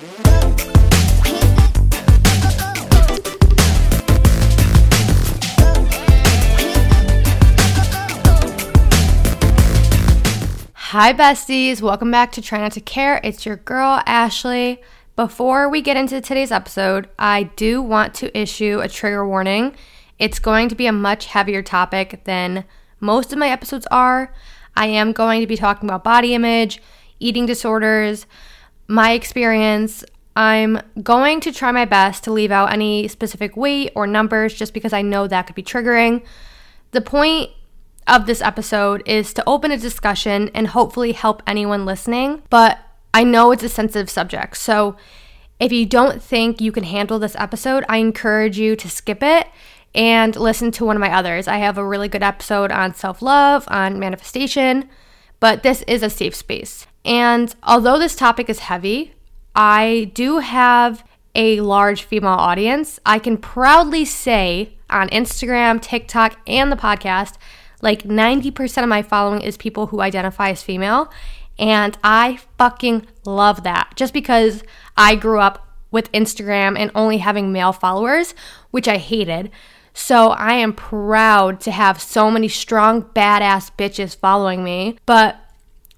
Hi, besties. Welcome back to Try Not to Care. It's your girl, Ashley. Before we get into today's episode, I do want to issue a trigger warning. It's going to be a much heavier topic than most of my episodes are. I am going to be talking about body image, eating disorders, my experience. I'm going to try my best to leave out any specific weight or numbers just because I know that could be triggering. The point of this episode is to open a discussion and hopefully help anyone listening. But I know it's a sensitive subject. So if you don't think you can handle this episode, I encourage you to skip it and listen to one of my others. I have a really good episode on self love, on manifestation, but this is a safe space. And although this topic is heavy, I do have a large female audience. I can proudly say on Instagram, TikTok, and the podcast like 90% of my following is people who identify as female. And I fucking love that just because I grew up with Instagram and only having male followers, which I hated. So I am proud to have so many strong, badass bitches following me. But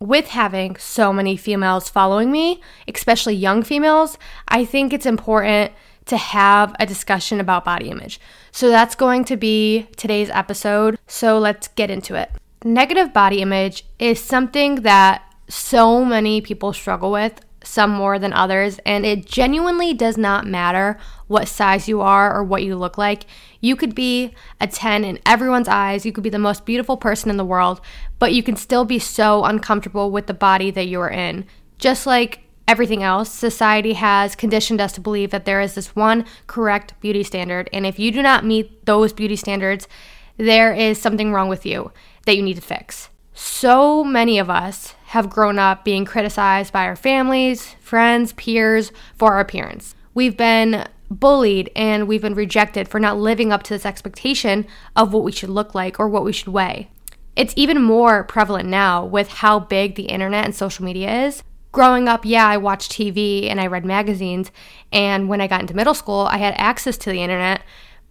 with having so many females following me, especially young females, I think it's important to have a discussion about body image. So that's going to be today's episode. So let's get into it. Negative body image is something that so many people struggle with, some more than others, and it genuinely does not matter what size you are or what you look like. You could be a 10 in everyone's eyes, you could be the most beautiful person in the world, but you can still be so uncomfortable with the body that you are in. Just like everything else, society has conditioned us to believe that there is this one correct beauty standard. And if you do not meet those beauty standards, there is something wrong with you that you need to fix. So many of us have grown up being criticized by our families, friends, peers for our appearance. We've been bullied and we've been rejected for not living up to this expectation of what we should look like or what we should weigh. It's even more prevalent now with how big the internet and social media is growing up, yeah, I watched TV and I read magazines. And when I got into middle school, I had access to the internet.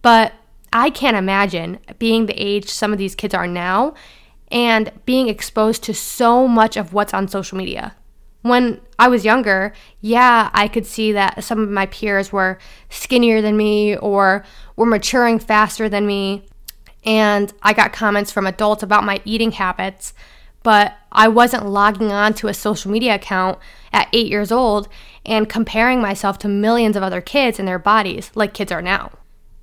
But I can't imagine being the age some of these kids are now and being exposed to so much of what's on social media. When I was younger, yeah, I could see that some of my peers were skinnier than me or were maturing faster than me. And I got comments from adults about my eating habits but I wasn't logging on to a social media account at eight years old and comparing myself to millions of other kids and their bodies like kids are now.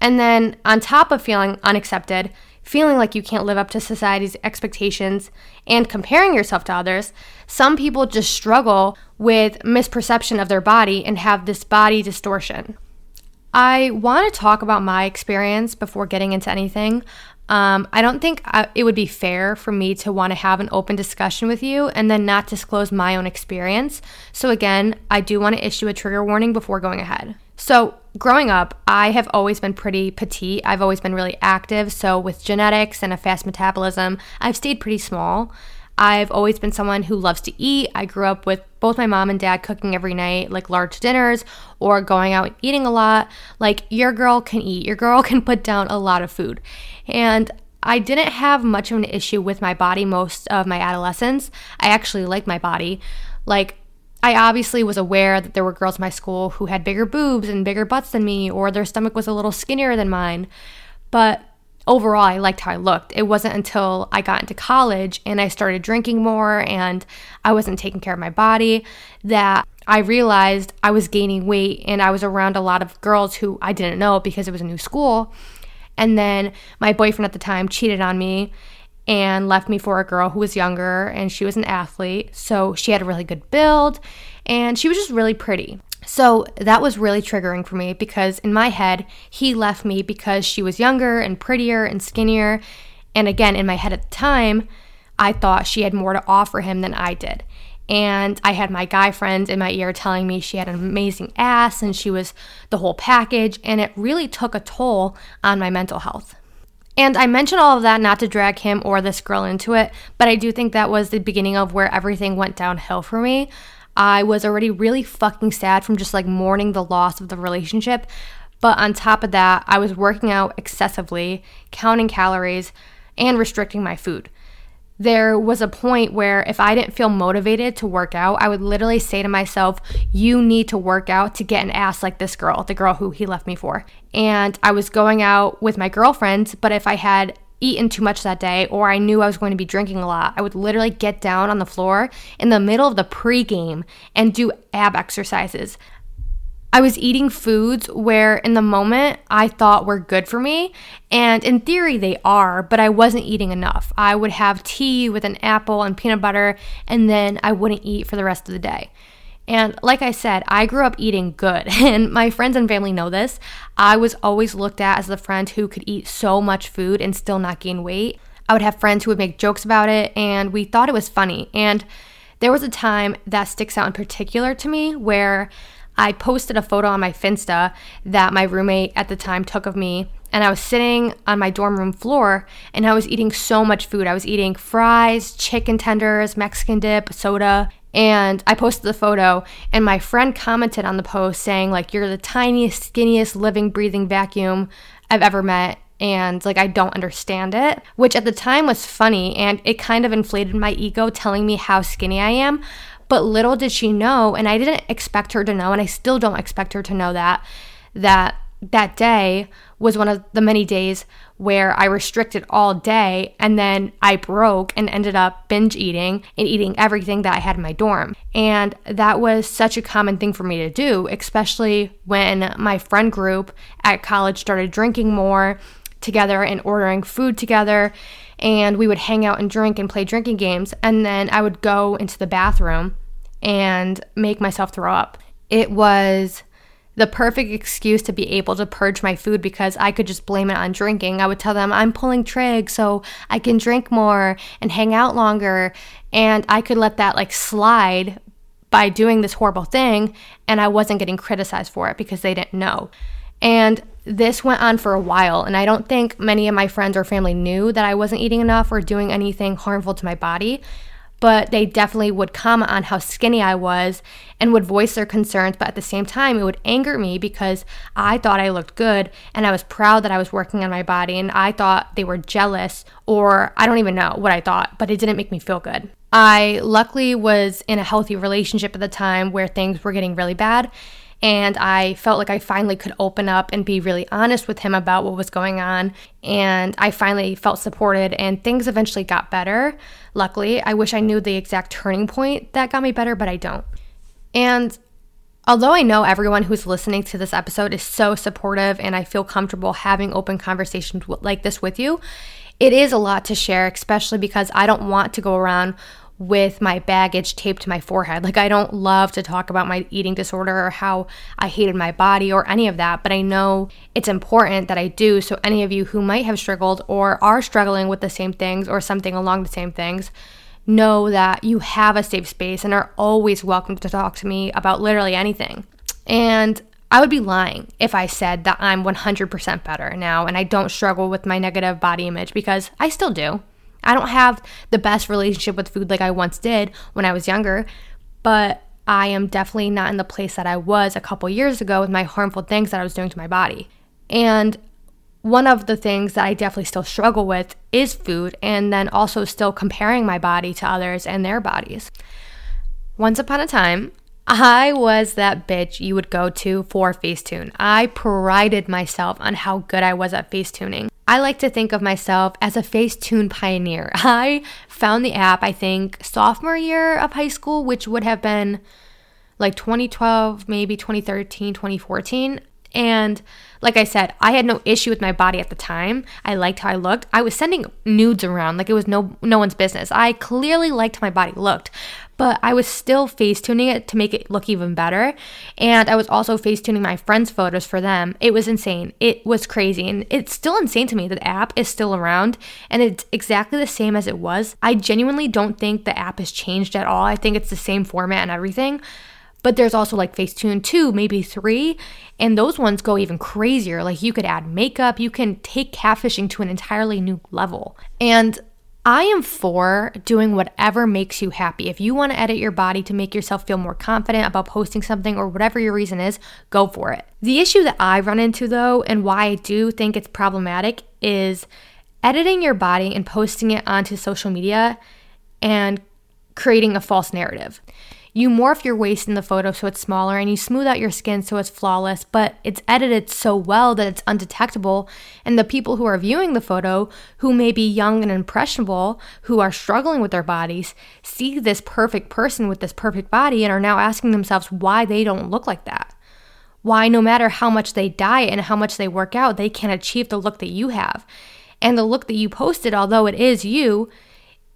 And then, on top of feeling unaccepted, feeling like you can't live up to society's expectations, and comparing yourself to others, some people just struggle with misperception of their body and have this body distortion. I want to talk about my experience before getting into anything. Um, I don't think I, it would be fair for me to want to have an open discussion with you and then not disclose my own experience. So, again, I do want to issue a trigger warning before going ahead. So, growing up, I have always been pretty petite. I've always been really active. So, with genetics and a fast metabolism, I've stayed pretty small. I've always been someone who loves to eat. I grew up with both my mom and dad cooking every night, like large dinners or going out and eating a lot. Like, your girl can eat, your girl can put down a lot of food. And I didn't have much of an issue with my body most of my adolescence. I actually liked my body. Like, I obviously was aware that there were girls in my school who had bigger boobs and bigger butts than me, or their stomach was a little skinnier than mine. But overall, I liked how I looked. It wasn't until I got into college and I started drinking more and I wasn't taking care of my body that I realized I was gaining weight and I was around a lot of girls who I didn't know because it was a new school. And then my boyfriend at the time cheated on me and left me for a girl who was younger and she was an athlete. So she had a really good build and she was just really pretty. So that was really triggering for me because in my head, he left me because she was younger and prettier and skinnier. And again, in my head at the time, I thought she had more to offer him than I did. And I had my guy friends in my ear telling me she had an amazing ass and she was the whole package. And it really took a toll on my mental health. And I mention all of that not to drag him or this girl into it, but I do think that was the beginning of where everything went downhill for me. I was already really fucking sad from just like mourning the loss of the relationship. But on top of that, I was working out excessively, counting calories, and restricting my food there was a point where if I didn't feel motivated to work out, I would literally say to myself, You need to work out to get an ass like this girl, the girl who he left me for. And I was going out with my girlfriends, but if I had eaten too much that day or I knew I was going to be drinking a lot, I would literally get down on the floor in the middle of the pregame and do ab exercises. I was eating foods where in the moment I thought were good for me, and in theory they are, but I wasn't eating enough. I would have tea with an apple and peanut butter, and then I wouldn't eat for the rest of the day. And like I said, I grew up eating good, and my friends and family know this. I was always looked at as the friend who could eat so much food and still not gain weight. I would have friends who would make jokes about it, and we thought it was funny. And there was a time that sticks out in particular to me where I posted a photo on my Finsta that my roommate at the time took of me. And I was sitting on my dorm room floor and I was eating so much food. I was eating fries, chicken tenders, Mexican dip, soda. And I posted the photo, and my friend commented on the post saying, like, you're the tiniest, skinniest living, breathing vacuum I've ever met and like I don't understand it, which at the time was funny and it kind of inflated my ego telling me how skinny I am. But little did she know, and I didn't expect her to know, and I still don't expect her to know that, that that day was one of the many days where I restricted all day and then I broke and ended up binge eating and eating everything that I had in my dorm. And that was such a common thing for me to do, especially when my friend group at college started drinking more together and ordering food together and we would hang out and drink and play drinking games. And then I would go into the bathroom and make myself throw up. It was the perfect excuse to be able to purge my food because I could just blame it on drinking. I would tell them I'm pulling trig so I can drink more and hang out longer. And I could let that like slide by doing this horrible thing. And I wasn't getting criticized for it because they didn't know. And this went on for a while, and I don't think many of my friends or family knew that I wasn't eating enough or doing anything harmful to my body, but they definitely would comment on how skinny I was and would voice their concerns. But at the same time, it would anger me because I thought I looked good and I was proud that I was working on my body, and I thought they were jealous, or I don't even know what I thought, but it didn't make me feel good. I luckily was in a healthy relationship at the time where things were getting really bad and I felt like I finally could open up and be really honest with him about what was going on. And I finally felt supported, and things eventually got better. Luckily, I wish I knew the exact turning point that got me better, but I don't. And although I know everyone who's listening to this episode is so supportive and I feel comfortable having open conversations like this with you, it is a lot to share, especially because I don't want to go around with my baggage taped to my forehead. Like, I don't love to talk about my eating disorder or how I hated my body or any of that, but I know it's important that I do. So, any of you who might have struggled or are struggling with the same things or something along the same things, know that you have a safe space and are always welcome to talk to me about literally anything. And I would be lying if I said that I'm 100% better now and I don't struggle with my negative body image because I still do. I don't have the best relationship with food like I once did when I was younger, but I am definitely not in the place that I was a couple years ago with my harmful things that I was doing to my body. And one of the things that I definitely still struggle with is food, and then also still comparing my body to others and their bodies. Once upon a time, I was that bitch you would go to for Facetune. I prided myself on how good I was at Facetuning. I like to think of myself as a Facetune pioneer. I found the app, I think, sophomore year of high school, which would have been like 2012, maybe 2013, 2014. And like I said, I had no issue with my body at the time. I liked how I looked. I was sending nudes around like it was no no one's business. I clearly liked how my body looked, but I was still face tuning it to make it look even better. And I was also face tuning my friends' photos for them. It was insane. It was crazy. And it's still insane to me that the app is still around and it's exactly the same as it was. I genuinely don't think the app has changed at all. I think it's the same format and everything. But there's also like Facetune 2, maybe 3, and those ones go even crazier. Like you could add makeup, you can take catfishing to an entirely new level. And I am for doing whatever makes you happy. If you want to edit your body to make yourself feel more confident about posting something or whatever your reason is, go for it. The issue that I run into though, and why I do think it's problematic, is editing your body and posting it onto social media and creating a false narrative. You morph your waist in the photo so it's smaller and you smooth out your skin so it's flawless, but it's edited so well that it's undetectable. And the people who are viewing the photo, who may be young and impressionable, who are struggling with their bodies, see this perfect person with this perfect body and are now asking themselves why they don't look like that. Why, no matter how much they diet and how much they work out, they can't achieve the look that you have. And the look that you posted, although it is you,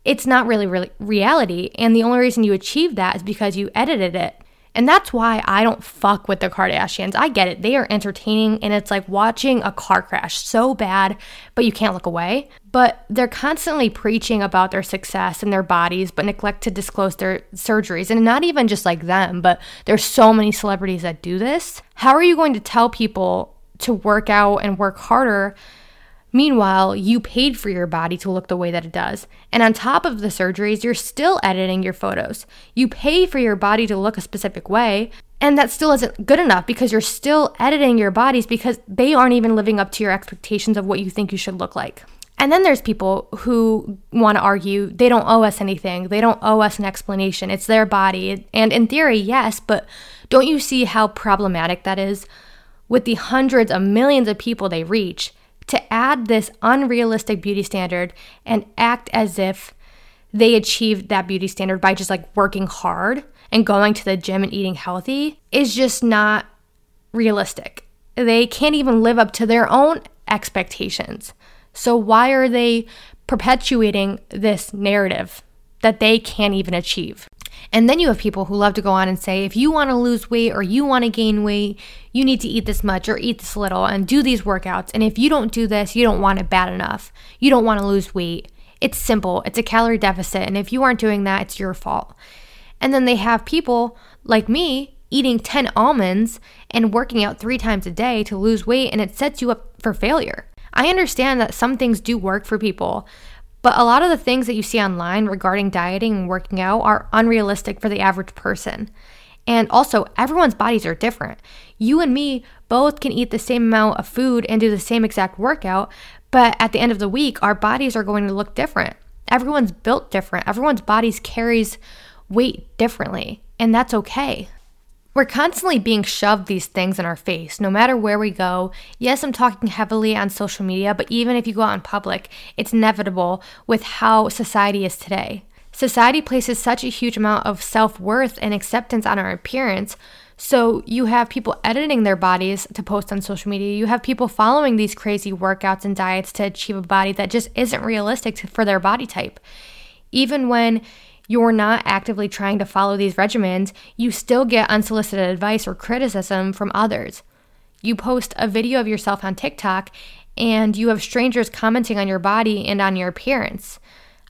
it's not really, really reality. And the only reason you achieve that is because you edited it. And that's why I don't fuck with the Kardashians. I get it. They are entertaining and it's like watching a car crash so bad, but you can't look away. But they're constantly preaching about their success and their bodies, but neglect to disclose their surgeries. And not even just like them, but there's so many celebrities that do this. How are you going to tell people to work out and work harder Meanwhile, you paid for your body to look the way that it does. And on top of the surgeries, you're still editing your photos. You pay for your body to look a specific way, and that still isn't good enough because you're still editing your bodies because they aren't even living up to your expectations of what you think you should look like. And then there's people who want to argue they don't owe us anything. They don't owe us an explanation. It's their body. And in theory, yes, but don't you see how problematic that is? With the hundreds of millions of people they reach, to add this unrealistic beauty standard and act as if they achieved that beauty standard by just like working hard and going to the gym and eating healthy is just not realistic. They can't even live up to their own expectations. So, why are they perpetuating this narrative that they can't even achieve? And then you have people who love to go on and say, if you want to lose weight or you want to gain weight, you need to eat this much or eat this little and do these workouts. And if you don't do this, you don't want it bad enough. You don't want to lose weight. It's simple, it's a calorie deficit. And if you aren't doing that, it's your fault. And then they have people like me eating 10 almonds and working out three times a day to lose weight, and it sets you up for failure. I understand that some things do work for people, but a lot of the things that you see online regarding dieting and working out are unrealistic for the average person. And also, everyone's bodies are different. You and me both can eat the same amount of food and do the same exact workout, but at the end of the week, our bodies are going to look different. Everyone's built different. Everyone's bodies carries weight differently, and that's okay. We're constantly being shoved these things in our face, no matter where we go. Yes, I'm talking heavily on social media, but even if you go out in public, it's inevitable with how society is today. Society places such a huge amount of self worth and acceptance on our appearance. So you have people editing their bodies to post on social media. You have people following these crazy workouts and diets to achieve a body that just isn't realistic for their body type. Even when you're not actively trying to follow these regimens, you still get unsolicited advice or criticism from others. You post a video of yourself on TikTok and you have strangers commenting on your body and on your appearance.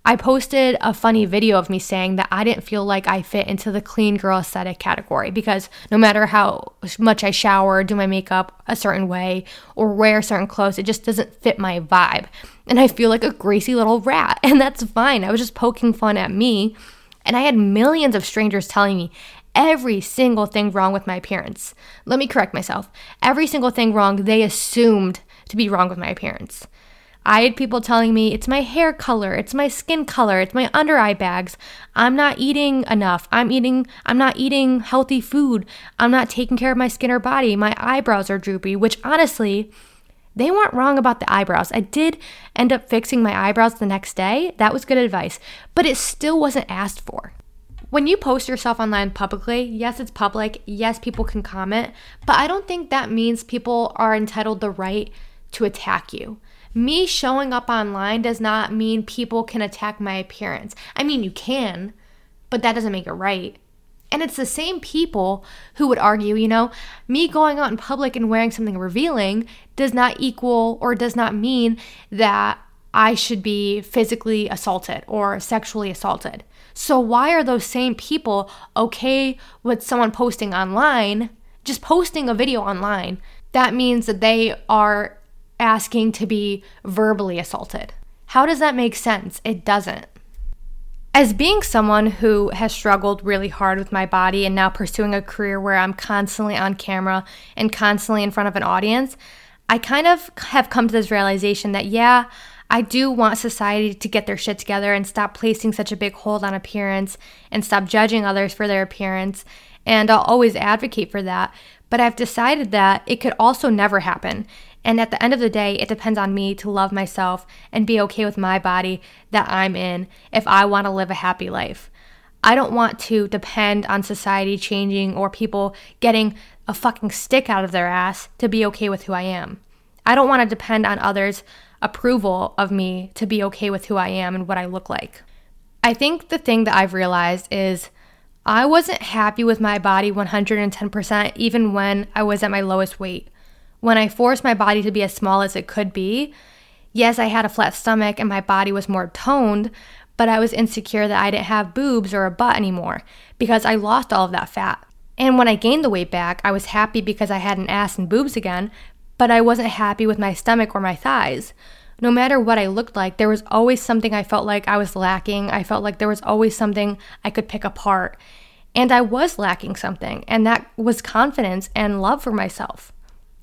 I posted a funny video of me saying that I didn't feel like I fit into the clean girl aesthetic category because no matter how much I shower, do my makeup a certain way, or wear certain clothes, it just doesn't fit my vibe. And I feel like a greasy little rat, and that's fine. I was just poking fun at me. And I had millions of strangers telling me every single thing wrong with my appearance. Let me correct myself. Every single thing wrong they assumed to be wrong with my appearance. I had people telling me it's my hair color, it's my skin color, it's my under eye bags. I'm not eating enough. I'm eating I'm not eating healthy food. I'm not taking care of my skin or body. My eyebrows are droopy, which honestly, they weren't wrong about the eyebrows. I did end up fixing my eyebrows the next day. That was good advice, but it still wasn't asked for. When you post yourself online publicly, yes, it's public. Yes, people can comment, but I don't think that means people are entitled the right to attack you. Me showing up online does not mean people can attack my appearance. I mean, you can, but that doesn't make it right. And it's the same people who would argue, you know, me going out in public and wearing something revealing does not equal or does not mean that I should be physically assaulted or sexually assaulted. So, why are those same people okay with someone posting online, just posting a video online? That means that they are asking to be verbally assaulted. How does that make sense? It doesn't. As being someone who has struggled really hard with my body and now pursuing a career where I'm constantly on camera and constantly in front of an audience, I kind of have come to this realization that, yeah, I do want society to get their shit together and stop placing such a big hold on appearance and stop judging others for their appearance. And I'll always advocate for that. But I've decided that it could also never happen. And at the end of the day, it depends on me to love myself and be okay with my body that I'm in if I want to live a happy life. I don't want to depend on society changing or people getting a fucking stick out of their ass to be okay with who I am. I don't want to depend on others approval of me to be okay with who I am and what I look like. I think the thing that I've realized is I wasn't happy with my body 110% even when I was at my lowest weight. When I forced my body to be as small as it could be, yes, I had a flat stomach and my body was more toned, but I was insecure that I didn't have boobs or a butt anymore because I lost all of that fat. And when I gained the weight back, I was happy because I had an ass and boobs again, but I wasn't happy with my stomach or my thighs. No matter what I looked like, there was always something I felt like I was lacking. I felt like there was always something I could pick apart. And I was lacking something, and that was confidence and love for myself.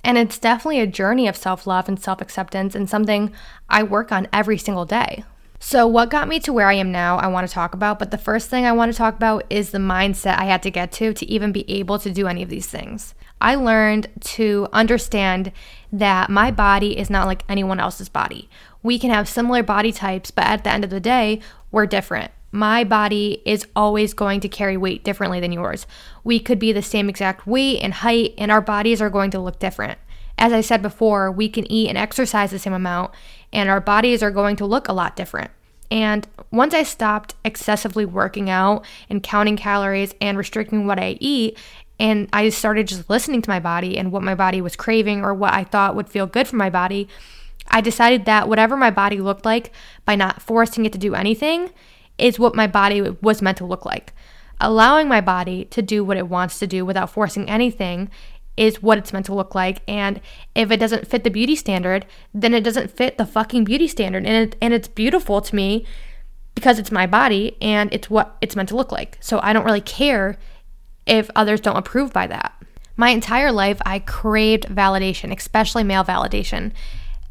And it's definitely a journey of self love and self acceptance, and something I work on every single day. So, what got me to where I am now, I want to talk about. But the first thing I want to talk about is the mindset I had to get to to even be able to do any of these things. I learned to understand that my body is not like anyone else's body. We can have similar body types, but at the end of the day, we're different. My body is always going to carry weight differently than yours. We could be the same exact weight and height, and our bodies are going to look different. As I said before, we can eat and exercise the same amount, and our bodies are going to look a lot different. And once I stopped excessively working out and counting calories and restricting what I eat, and I started just listening to my body and what my body was craving or what I thought would feel good for my body. I decided that whatever my body looked like by not forcing it to do anything is what my body was meant to look like. Allowing my body to do what it wants to do without forcing anything is what it's meant to look like. And if it doesn't fit the beauty standard, then it doesn't fit the fucking beauty standard. And, it, and it's beautiful to me because it's my body and it's what it's meant to look like. So I don't really care if others don't approve by that. My entire life, I craved validation, especially male validation.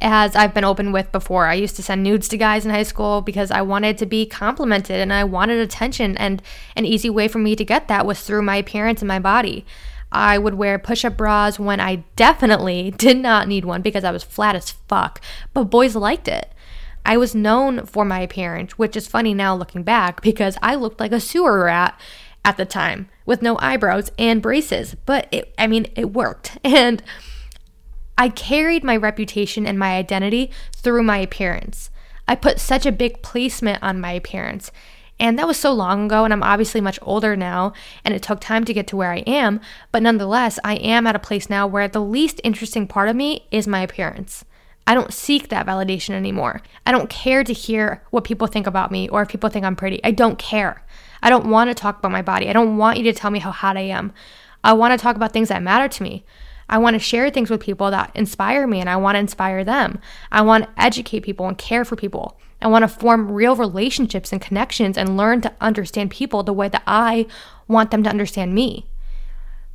As I've been open with before, I used to send nudes to guys in high school because I wanted to be complimented and I wanted attention. And an easy way for me to get that was through my appearance and my body. I would wear push up bras when I definitely did not need one because I was flat as fuck, but boys liked it. I was known for my appearance, which is funny now looking back because I looked like a sewer rat at the time with no eyebrows and braces. But it, I mean, it worked. And I carried my reputation and my identity through my appearance. I put such a big placement on my appearance. And that was so long ago, and I'm obviously much older now, and it took time to get to where I am. But nonetheless, I am at a place now where the least interesting part of me is my appearance. I don't seek that validation anymore. I don't care to hear what people think about me or if people think I'm pretty. I don't care. I don't want to talk about my body. I don't want you to tell me how hot I am. I want to talk about things that matter to me. I want to share things with people that inspire me and I want to inspire them. I want to educate people and care for people. I want to form real relationships and connections and learn to understand people the way that I want them to understand me.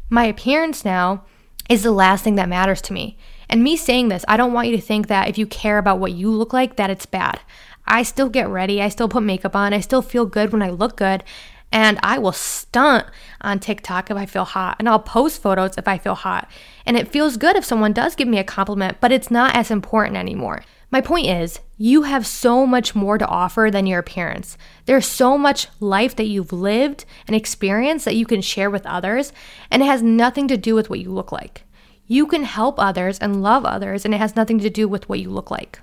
My appearance now is the last thing that matters to me. And me saying this, I don't want you to think that if you care about what you look like, that it's bad. I still get ready, I still put makeup on, I still feel good when I look good, and I will stunt on TikTok if I feel hot, and I'll post photos if I feel hot. And it feels good if someone does give me a compliment, but it's not as important anymore. My point is, you have so much more to offer than your appearance. There's so much life that you've lived and experienced that you can share with others, and it has nothing to do with what you look like. You can help others and love others, and it has nothing to do with what you look like.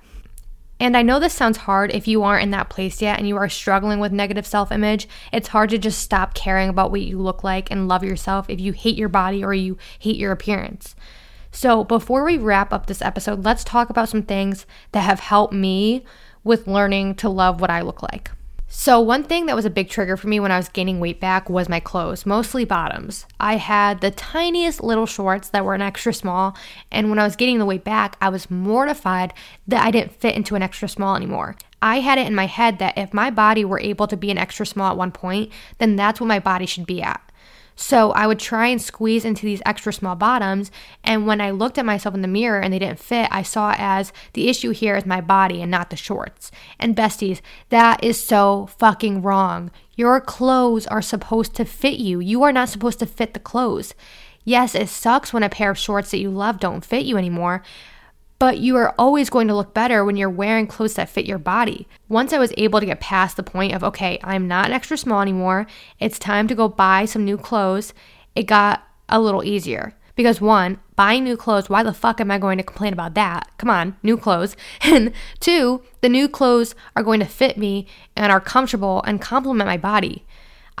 And I know this sounds hard if you aren't in that place yet and you are struggling with negative self image. It's hard to just stop caring about what you look like and love yourself if you hate your body or you hate your appearance. So, before we wrap up this episode, let's talk about some things that have helped me with learning to love what I look like. So, one thing that was a big trigger for me when I was gaining weight back was my clothes, mostly bottoms. I had the tiniest little shorts that were an extra small, and when I was getting the weight back, I was mortified that I didn't fit into an extra small anymore. I had it in my head that if my body were able to be an extra small at one point, then that's what my body should be at. So I would try and squeeze into these extra small bottoms. And when I looked at myself in the mirror and they didn't fit, I saw as the issue here is my body and not the shorts. And besties, that is so fucking wrong. Your clothes are supposed to fit you. You are not supposed to fit the clothes. Yes, it sucks when a pair of shorts that you love don't fit you anymore, but you are always going to look better when you're wearing clothes that fit your body. Once I was able to get past the point of, okay, I'm not an extra small anymore, it's time to go buy some new clothes, it got a little easier. Because one, buying new clothes, why the fuck am I going to complain about that? Come on, new clothes. And two, the new clothes are going to fit me and are comfortable and complement my body.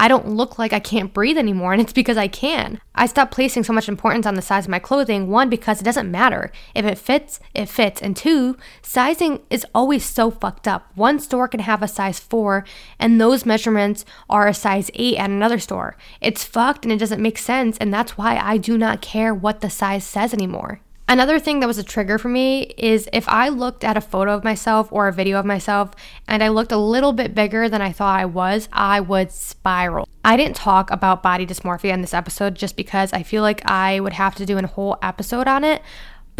I don't look like I can't breathe anymore, and it's because I can. I stopped placing so much importance on the size of my clothing, one, because it doesn't matter. If it fits, it fits. And two, sizing is always so fucked up. One store can have a size four, and those measurements are a size eight at another store. It's fucked and it doesn't make sense, and that's why I do not care what the size says anymore. Another thing that was a trigger for me is if I looked at a photo of myself or a video of myself and I looked a little bit bigger than I thought I was, I would spiral. I didn't talk about body dysmorphia in this episode just because I feel like I would have to do a whole episode on it,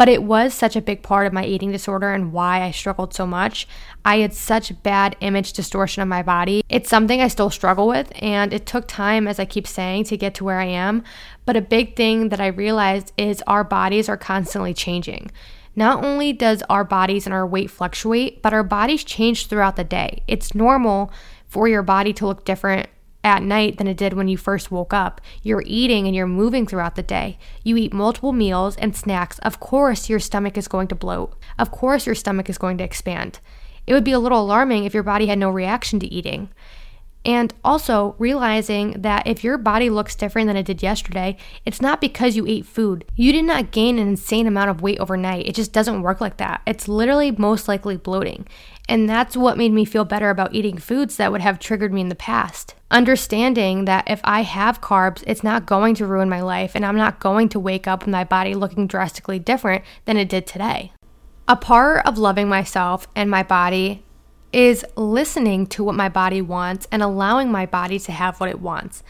but it was such a big part of my eating disorder and why I struggled so much. I had such bad image distortion of my body. It's something I still struggle with, and it took time, as I keep saying, to get to where I am. But a big thing that I realized is our bodies are constantly changing. Not only does our bodies and our weight fluctuate, but our bodies change throughout the day. It's normal for your body to look different at night than it did when you first woke up. You're eating and you're moving throughout the day. You eat multiple meals and snacks. Of course, your stomach is going to bloat. Of course, your stomach is going to expand. It would be a little alarming if your body had no reaction to eating. And also realizing that if your body looks different than it did yesterday, it's not because you ate food. You did not gain an insane amount of weight overnight. It just doesn't work like that. It's literally most likely bloating. And that's what made me feel better about eating foods that would have triggered me in the past. Understanding that if I have carbs, it's not going to ruin my life and I'm not going to wake up with my body looking drastically different than it did today. A part of loving myself and my body is listening to what my body wants and allowing my body to have what it wants.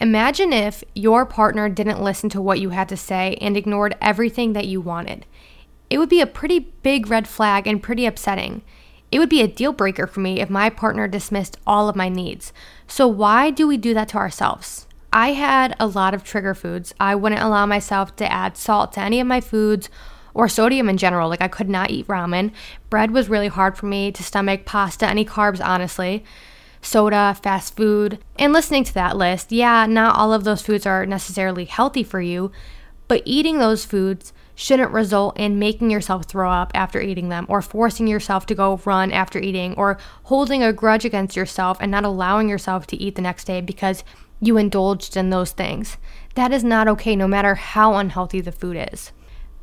Imagine if your partner didn't listen to what you had to say and ignored everything that you wanted. It would be a pretty big red flag and pretty upsetting. It would be a deal breaker for me if my partner dismissed all of my needs. So, why do we do that to ourselves? I had a lot of trigger foods. I wouldn't allow myself to add salt to any of my foods or sodium in general. Like I could not eat ramen. Bread was really hard for me to stomach, pasta, any carbs, honestly. Soda, fast food. And listening to that list, yeah, not all of those foods are necessarily healthy for you, but eating those foods shouldn't result in making yourself throw up after eating them or forcing yourself to go run after eating or holding a grudge against yourself and not allowing yourself to eat the next day because you indulged in those things. That is not okay no matter how unhealthy the food is.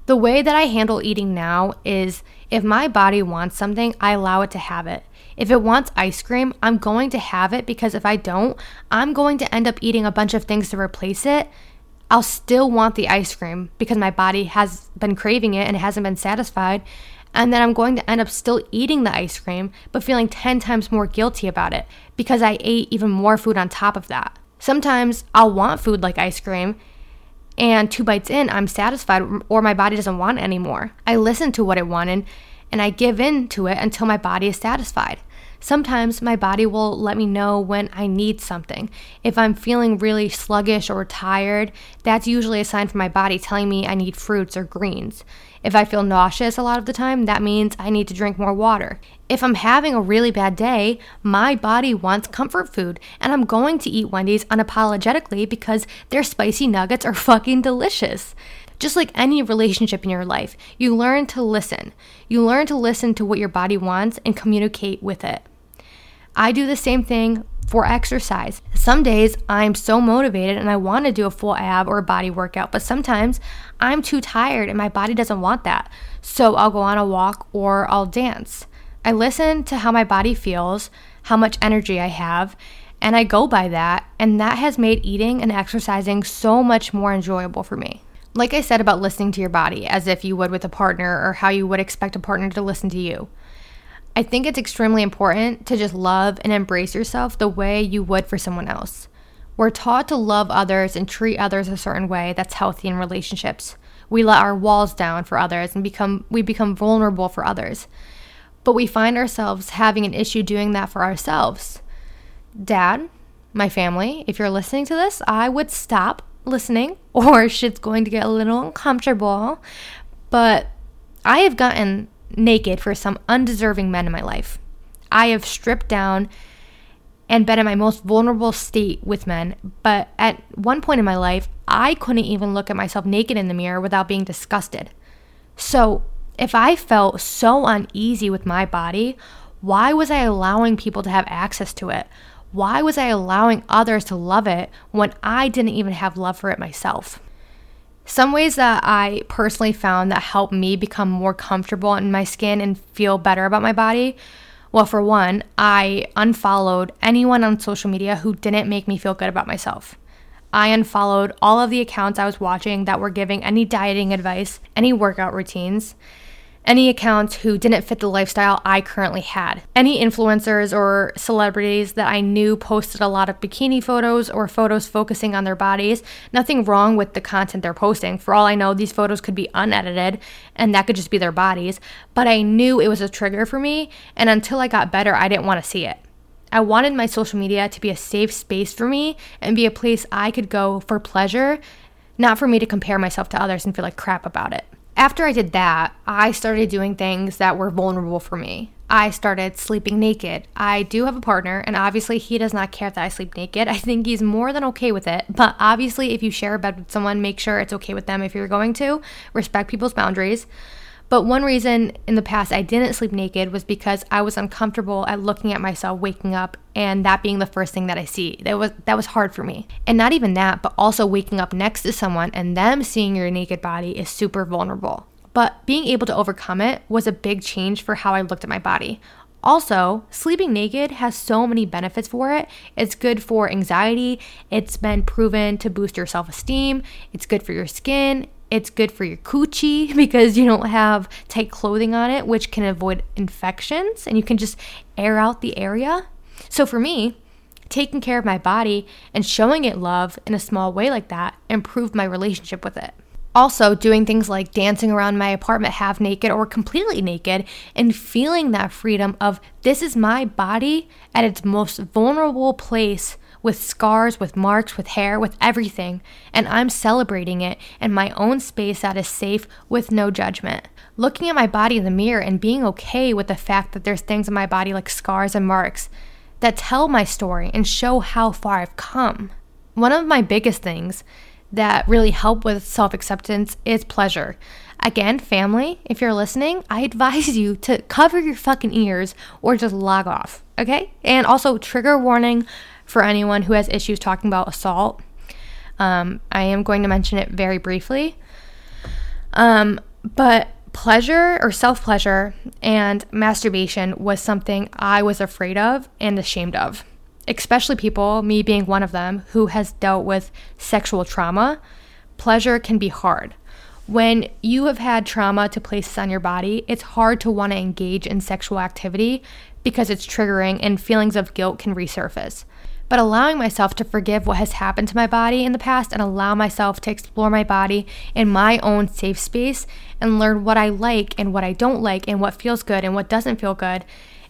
The way that I handle eating now is if my body wants something, I allow it to have it. If it wants ice cream, I'm going to have it because if I don't, I'm going to end up eating a bunch of things to replace it. I'll still want the ice cream because my body has been craving it and it hasn't been satisfied. And then I'm going to end up still eating the ice cream, but feeling 10 times more guilty about it because I ate even more food on top of that. Sometimes I'll want food like ice cream and two bites in, I'm satisfied or my body doesn't want anymore. I listen to what it wanted and I give in to it until my body is satisfied. Sometimes my body will let me know when I need something. If I'm feeling really sluggish or tired, that's usually a sign from my body telling me I need fruits or greens. If I feel nauseous a lot of the time, that means I need to drink more water. If I'm having a really bad day, my body wants comfort food, and I'm going to eat Wendy's unapologetically because their spicy nuggets are fucking delicious. Just like any relationship in your life, you learn to listen. You learn to listen to what your body wants and communicate with it. I do the same thing for exercise. Some days I'm so motivated and I want to do a full ab or body workout, but sometimes I'm too tired and my body doesn't want that. So I'll go on a walk or I'll dance. I listen to how my body feels, how much energy I have, and I go by that, and that has made eating and exercising so much more enjoyable for me. Like I said about listening to your body, as if you would with a partner or how you would expect a partner to listen to you. I think it's extremely important to just love and embrace yourself the way you would for someone else. We're taught to love others and treat others a certain way that's healthy in relationships. We let our walls down for others and become we become vulnerable for others. But we find ourselves having an issue doing that for ourselves. Dad, my family, if you're listening to this, I would stop listening or shit's going to get a little uncomfortable. But I have gotten naked for some undeserving men in my life. I have stripped down and been in my most vulnerable state with men, but at one point in my life, I couldn't even look at myself naked in the mirror without being disgusted. So, if I felt so uneasy with my body, why was I allowing people to have access to it? Why was I allowing others to love it when I didn't even have love for it myself? Some ways that I personally found that helped me become more comfortable in my skin and feel better about my body. Well, for one, I unfollowed anyone on social media who didn't make me feel good about myself. I unfollowed all of the accounts I was watching that were giving any dieting advice, any workout routines, any accounts who didn't fit the lifestyle I currently had. Any influencers or celebrities that I knew posted a lot of bikini photos or photos focusing on their bodies. Nothing wrong with the content they're posting. For all I know, these photos could be unedited and that could just be their bodies. But I knew it was a trigger for me, and until I got better, I didn't want to see it. I wanted my social media to be a safe space for me and be a place I could go for pleasure, not for me to compare myself to others and feel like crap about it after I did that, I started doing things that were vulnerable for me. I started sleeping naked. I do have a partner, and obviously, he does not care that I sleep naked. I think he's more than okay with it. But obviously, if you share a bed with someone, make sure it's okay with them if you're going to. Respect people's boundaries. But one reason in the past I didn't sleep naked was because I was uncomfortable at looking at myself waking up and that being the first thing that I see. That was that was hard for me. And not even that, but also waking up next to someone and them seeing your naked body is super vulnerable. But being able to overcome it was a big change for how I looked at my body. Also, sleeping naked has so many benefits for it. It's good for anxiety. It's been proven to boost your self esteem. It's good for your skin. It's good for your coochie because you don't have tight clothing on it, which can avoid infections and you can just air out the area. So for me, taking care of my body and showing it love in a small way like that improved my relationship with it. Also, doing things like dancing around my apartment half naked or completely naked and feeling that freedom of this is my body at its most vulnerable place with scars, with marks, with hair, with everything, and I'm celebrating it in my own space that is safe with no judgment. Looking at my body in the mirror and being okay with the fact that there's things in my body like scars and marks that tell my story and show how far I've come. One of my biggest things that really help with self acceptance is pleasure. Again, family, if you're listening, I advise you to cover your fucking ears or just log off, okay? And also, trigger warning for anyone who has issues talking about assault. Um, I am going to mention it very briefly. Um, but pleasure or self pleasure and masturbation was something I was afraid of and ashamed of, especially people, me being one of them, who has dealt with sexual trauma. Pleasure can be hard. When you have had trauma to places on your body, it's hard to want to engage in sexual activity because it's triggering and feelings of guilt can resurface. But allowing myself to forgive what has happened to my body in the past and allow myself to explore my body in my own safe space and learn what I like and what I don't like and what feels good and what doesn't feel good.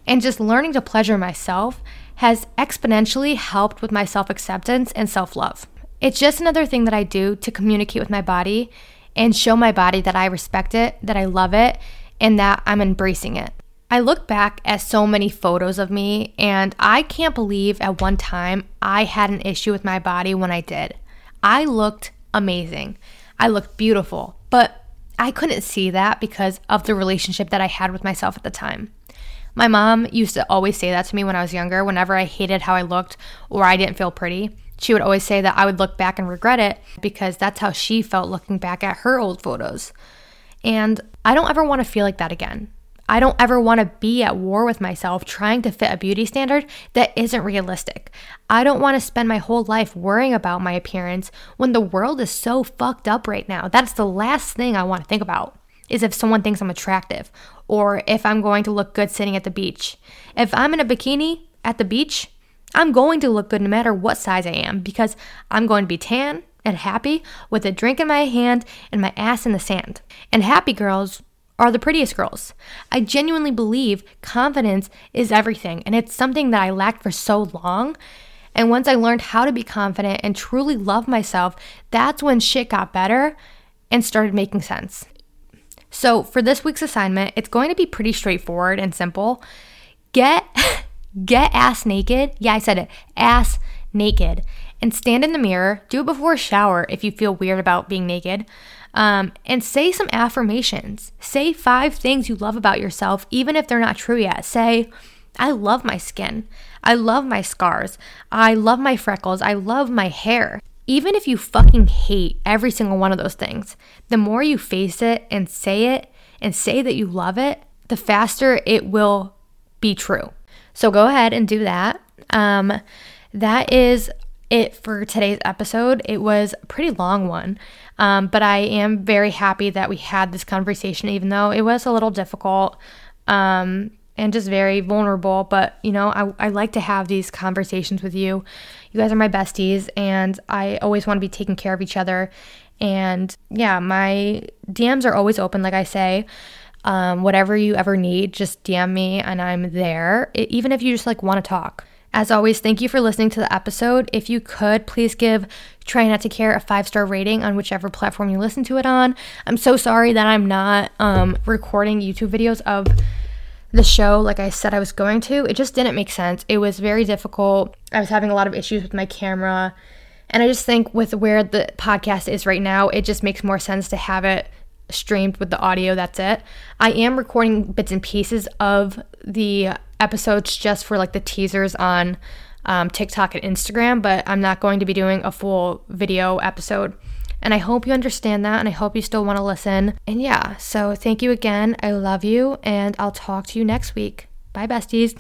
And just learning to pleasure myself has exponentially helped with my self acceptance and self love. It's just another thing that I do to communicate with my body and show my body that I respect it, that I love it, and that I'm embracing it. I look back at so many photos of me, and I can't believe at one time I had an issue with my body when I did. I looked amazing. I looked beautiful, but I couldn't see that because of the relationship that I had with myself at the time. My mom used to always say that to me when I was younger, whenever I hated how I looked or I didn't feel pretty. She would always say that I would look back and regret it because that's how she felt looking back at her old photos. And I don't ever want to feel like that again. I don't ever want to be at war with myself trying to fit a beauty standard that isn't realistic. I don't want to spend my whole life worrying about my appearance when the world is so fucked up right now. That's the last thing I want to think about is if someone thinks I'm attractive or if I'm going to look good sitting at the beach. If I'm in a bikini at the beach, I'm going to look good no matter what size I am because I'm going to be tan and happy with a drink in my hand and my ass in the sand. And happy girls are the prettiest girls. I genuinely believe confidence is everything, and it's something that I lacked for so long. And once I learned how to be confident and truly love myself, that's when shit got better and started making sense. So, for this week's assignment, it's going to be pretty straightforward and simple. Get get ass naked. Yeah, I said it. Ass naked. And stand in the mirror. Do it before a shower if you feel weird about being naked. Um, and say some affirmations. Say five things you love about yourself, even if they're not true yet. Say, I love my skin. I love my scars. I love my freckles. I love my hair. Even if you fucking hate every single one of those things, the more you face it and say it and say that you love it, the faster it will be true. So go ahead and do that. Um, that is it for today's episode. It was a pretty long one, um, but I am very happy that we had this conversation, even though it was a little difficult um, and just very vulnerable. But, you know, I, I like to have these conversations with you. You guys are my besties, and I always want to be taking care of each other. And yeah, my DMs are always open, like I say. Um, whatever you ever need, just DM me and I'm there. It, even if you just like want to talk. As always, thank you for listening to the episode. If you could, please give Try Not to Care a five star rating on whichever platform you listen to it on. I'm so sorry that I'm not um, recording YouTube videos of the show like I said I was going to. It just didn't make sense. It was very difficult. I was having a lot of issues with my camera. And I just think with where the podcast is right now, it just makes more sense to have it streamed with the audio. That's it. I am recording bits and pieces of the episodes just for like the teasers on um, TikTok and Instagram, but I'm not going to be doing a full video episode. And I hope you understand that, and I hope you still want to listen. And yeah, so thank you again. I love you, and I'll talk to you next week. Bye, besties.